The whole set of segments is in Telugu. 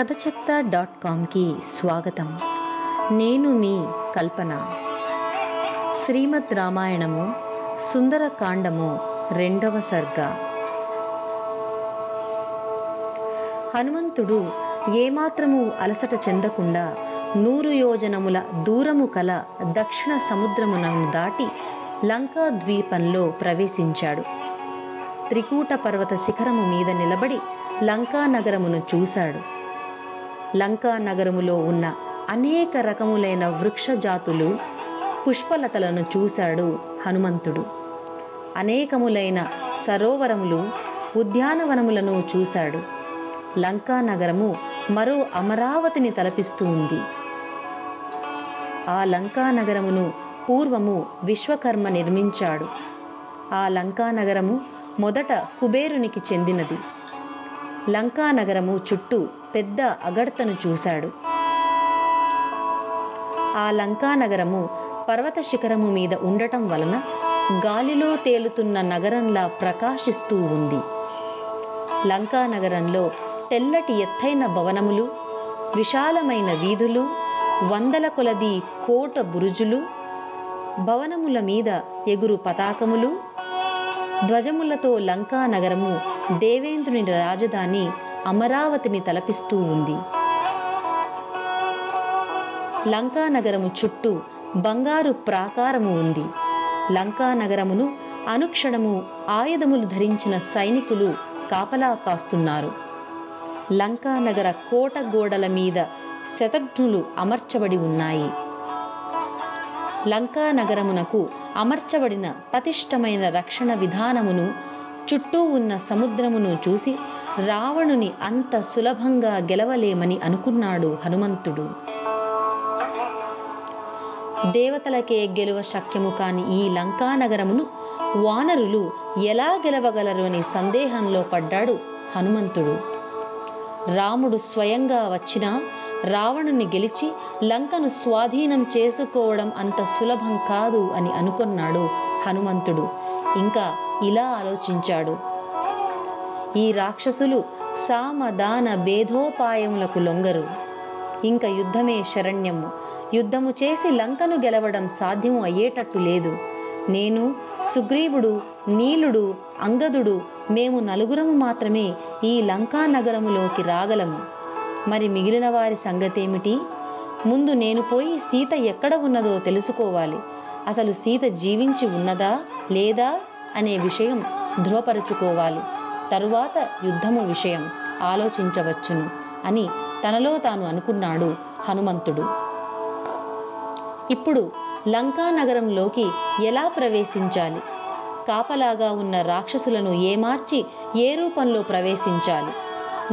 కథ చెప్తా డాట్ కామ్కి స్వాగతం. నేను మీ కల్పన. శ్రీమద్ రామాయణము సుందరకాండము రెండవ సర్గ. హనుమంతుడు ఏమాత్రము అలసట చెందకుండా నూరు యోజనముల దూరము కల దక్షిణ సముద్రమునను దాటి లంకా ద్వీపంలో ప్రవేశించాడు. త్రికూట పర్వత శిఖరము మీద నిలబడి లంకా నగరమును చూశాడు. లంకా నగరములో ఉన్న అనేక రకములైన వృక్ష జాతులు పుష్పలతలను చూశాడు హనుమంతుడు. అనేకములైన సరోవరములు ఉద్యానవనములను చూశాడు. లంకా నగరము మరో అమరావతిని తలపిస్తూ ఉంది. ఆ లంకా నగరమును పూర్వము విశ్వకర్మ నిర్మించాడు. ఆ లంకా నగరము మొదట కుబేరునికి చెందినది. లంకా నగరము చుట్టూ పెద్ద అగడ్తను చూశాడు. ఆ లంకా నగరము పర్వత శిఖరము మీద ఉండటం వలన గాలిలో తేలుతున్న నగరంలా ప్రకాశిస్తూ ఉంది. లంకా నగరంలో తెల్లటి ఎత్తైన భవనములు విశాలమైన వీధులు వందల కొలది కోట బురుజులు భవనముల మీద ఎగురు పతాకములు ధ్వజములతో లంకా నగరము దేవేంద్రుని రాజధాని అమరావతిని తలపిస్తూ ఉంది. లంకా నగరము చుట్టూ బంగారు ప్రాకారము ఉంది. లంకా నగరమును అనుక్షణము ఆయుధములు ధరించిన సైనికులు కాపలా కాస్తున్నారు. లంకా నగర కోట గోడల మీద శతఘ్నులు అమర్చబడి ఉన్నాయి. లంకా నగరమునకు అమర్చబడిన పతిష్టమైన రక్షణ విధానమును చుట్టూ ఉన్న సముద్రమును చూసి రావణుని అంత సులభంగా గెలవలేమని అనుకున్నాడు హనుమంతుడు. దేవతలకే గెలువ శక్యము కాని ఈ లంకా నగరమును వానరులు ఎలా గెలవగలరు అని సందేహంలో పడ్డాడు హనుమంతుడు. రాముడు స్వయంగా వచ్చినా రావణుని గెలిచి లంకను స్వాధీనం చేసుకోవడం అంత సులభం కాదు అని అనుకున్నాడు హనుమంతుడు. ఇంకా ఇలా ఆలోచించాడు. ఈ రాక్షసులు సామదాన భేదోపాయములకు లొంగరు. ఇంకా యుద్ధమే శరణ్యము. యుద్ధము చేసి లంకను గెలవడం సాధ్యము అయ్యేటట్టు లేదు. నేను సుగ్రీవుడు నీలుడు అంగదుడు మేము నలుగురము మాత్రమే ఈ లంకా నగరములోకి రాగలము. మరి మిగిలిన వారి సంగతేమిటి? ముందు నేను పోయి సీత ఎక్కడ ఉన్నదో తెలుసుకోవాలి. అసలు సీత జీవించి ఉన్నదా లేదా అనే విషయం ధృవపరుచుకోవాలి. తరువాత యుద్ధము విషయం ఆలోచించవచ్చును అని తనలో తాను అనుకున్నాడు హనుమంతుడు. ఇప్పుడు లంకా నగరంలోకి ఎలా ప్రవేశించాలి? కాపలాగా ఉన్న రాక్షసులను ఏమార్చి ఏ రూపంలో ప్రవేశించాలి?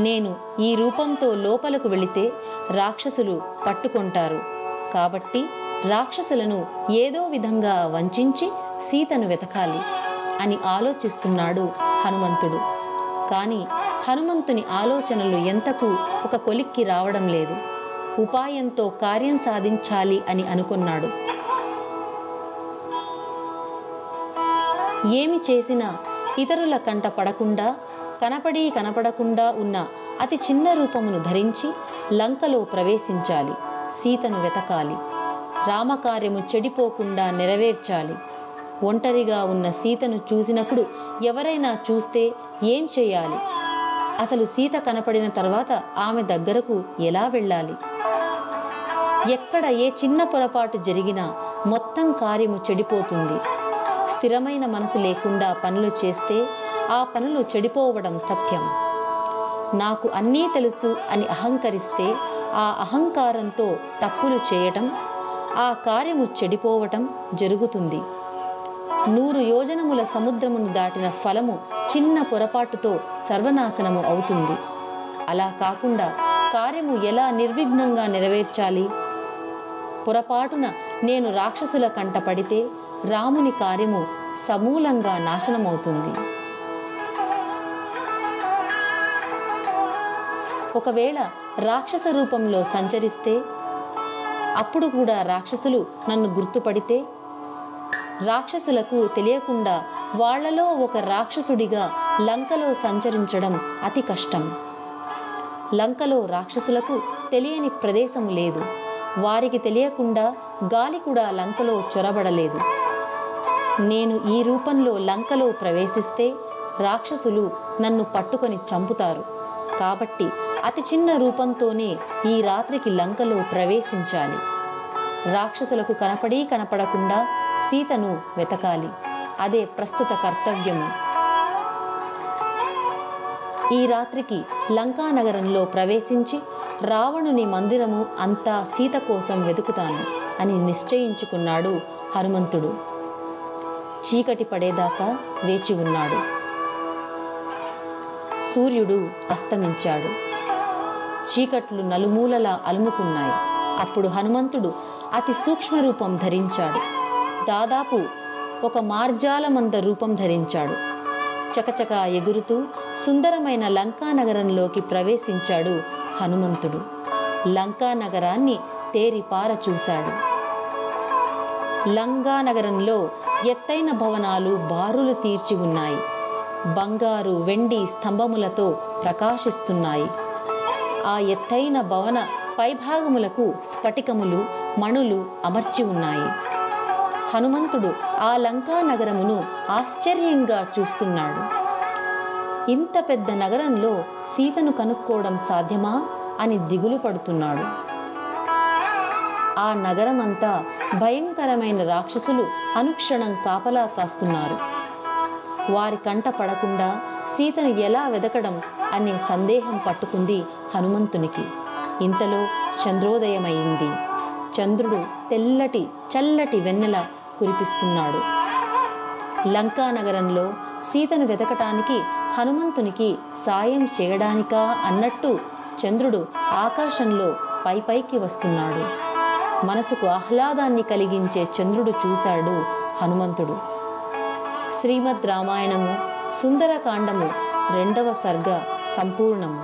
నేను ఈ రూపంతో లోపలకు వెళితే రాక్షసులు పట్టుకుంటారు. కాబట్టి రాక్షసులను ఏదో విధంగా వంచించి సీతను వెతకాలి అని ఆలోచిస్తున్నాడు హనుమంతుడు. కానీ హనుమంతుని ఆలోచనలు ఎంతకు ఒక కొలిక్కి రావడం లేదు. ఉపాయంతో కార్యం సాధించాలి అని అనుకున్నాడు. ఏమి చేసినా ఇతరుల కంట పడకుండా కనపడి కనపడకుండా ఉన్న అతి చిన్న రూపమును ధరించి లంకలో ప్రవేశించాలి సీతను వెతకాలి. రామకార్యము చెడిపోకుండా నెరవేర్చాలి. ఒంటరిగా ఉన్న సీతను చూసినప్పుడు ఎవరైనా చూస్తే ఏం చేయాలి? అసలు సీత కనపడిన తర్వాత ఆమె దగ్గరకు ఎలా వెళ్ళాలి? ఎక్కడ ఏ చిన్న పొరపాటు జరిగినా మొత్తం కార్యము చెడిపోతుంది. స్థిరమైన మనసు లేకుండా పనులు చేస్తే ఆ పనులు చెడిపోవడం తథ్యం. నాకు అన్నీ తెలుసు అని అహంకరిస్తే ఆ అహంకారంతో తప్పులు చేయటం ఆ కార్యము చెడిపోవటం జరుగుతుంది. నూరు యోజనముల సముద్రమును దాటిన ఫలము చిన్న పొరపాటుతో సర్వనాశనము అవుతుంది. అలా కాకుండా కార్యము ఎలా నిర్విఘ్నంగా నెరవేర్చాలి? పొరపాటున నేను రాక్షసుల కంట పడితే రాముని కార్యము సమూలంగా నాశనమవుతుంది. ఒకవేళ రాక్షస రూపంలో సంచరిస్తే అప్పుడు కూడా రాక్షసులు నన్ను గుర్తుపడితే? రాక్షసులకు తెలియకుండా వాళ్ళలో ఒక రాక్షసుడిగా లంకలో సంచరించడం అతి కష్టం. లంకలో రాక్షసులకు తెలియని ప్రదేశము లేదు. వారికి తెలియకుండా గాలి కూడా లంకలో చొరబడలేదు. నేను ఈ రూపంలో లంకలో ప్రవేశిస్తే రాక్షసులు నన్ను పట్టుకొని చంపుతారు. కాబట్టి అతి చిన్న రూపంతోనే ఈ రాత్రికి లంకలో ప్రవేశించాలి. రాక్షసులకు కనపడి కనపడకుండా సీతను వెతకాలి. అదే ప్రస్తుత కర్తవ్యము. ఈ రాత్రికి లంకా నగరంలో ప్రవేశించి రావణుని మందిరము అంతా సీత కోసం వెతుకుతాను అని నిశ్చయించుకున్నాడు హనుమంతుడు. చీకటి పడేదాకా వేచి ఉన్నాడు. సూర్యుడు అస్తమించాడు. చీకట్లు నలుమూలలా అలుముకున్నాయి. అప్పుడు హనుమంతుడు అతి సూక్ష్మ రూపం ధరించాడు. దాదాపు ఒక మార్జాలమంద రూపం ధరించాడు. చకచక ఎగురుతూ సుందరమైన లంకా నగరంలోకి ప్రవేశించాడు హనుమంతుడు. లంకా నగరాన్ని తేరిపార చూశాడు. లంగా నగరంలో ఎత్తైన భవనాలు బారులు తీర్చి ఉన్నాయి. బంగారు వెండి స్తంభములతో ప్రకాశిస్తున్నాయి. ఆ ఎత్తైన భవన పైభాగములకు స్ఫటికములు మణులు అమర్చి ఉన్నాయి. హనుమంతుడు ఆ లంకా నగరమును ఆశ్చర్యంగా చూస్తున్నాడు. ఇంత పెద్ద నగరంలో సీతను కనుక్కోవడం సాధ్యమా? అని దిగులు పడుతున్నాడు. ఆ నగరమంతా భయంకరమైన రాక్షసులు అనుక్షణం కాపలా కాస్తున్నారు. వారి కంట పడకుండా సీతను ఎలా వెదకడం అనే సందేహం పట్టుకుంది హనుమంతునికి. ఇంతలో చంద్రోదయమైంది. చంద్రుడు తెల్లటి చల్లటి వెన్నెల కురిపిస్తున్నాడు. లంకా నగరంలో సీతను వెతకటానికి హనుమంతునికి సాయం చేయడానికా అన్నట్టు చంద్రుడు ఆకాశంలో పై పైకి వస్తున్నాడు. మనసుకు ఆహ్లాదాన్ని కలిగించే చంద్రుడు చూశాడు హనుమంతుడు. శ్రీమద్ రామాయణము సుందరకాండము రెండవ సర్గ సంపూర్ణము.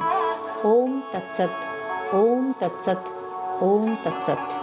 ఓం తత్సత్ ఓం తత్సత్ ఓం తత్సత్.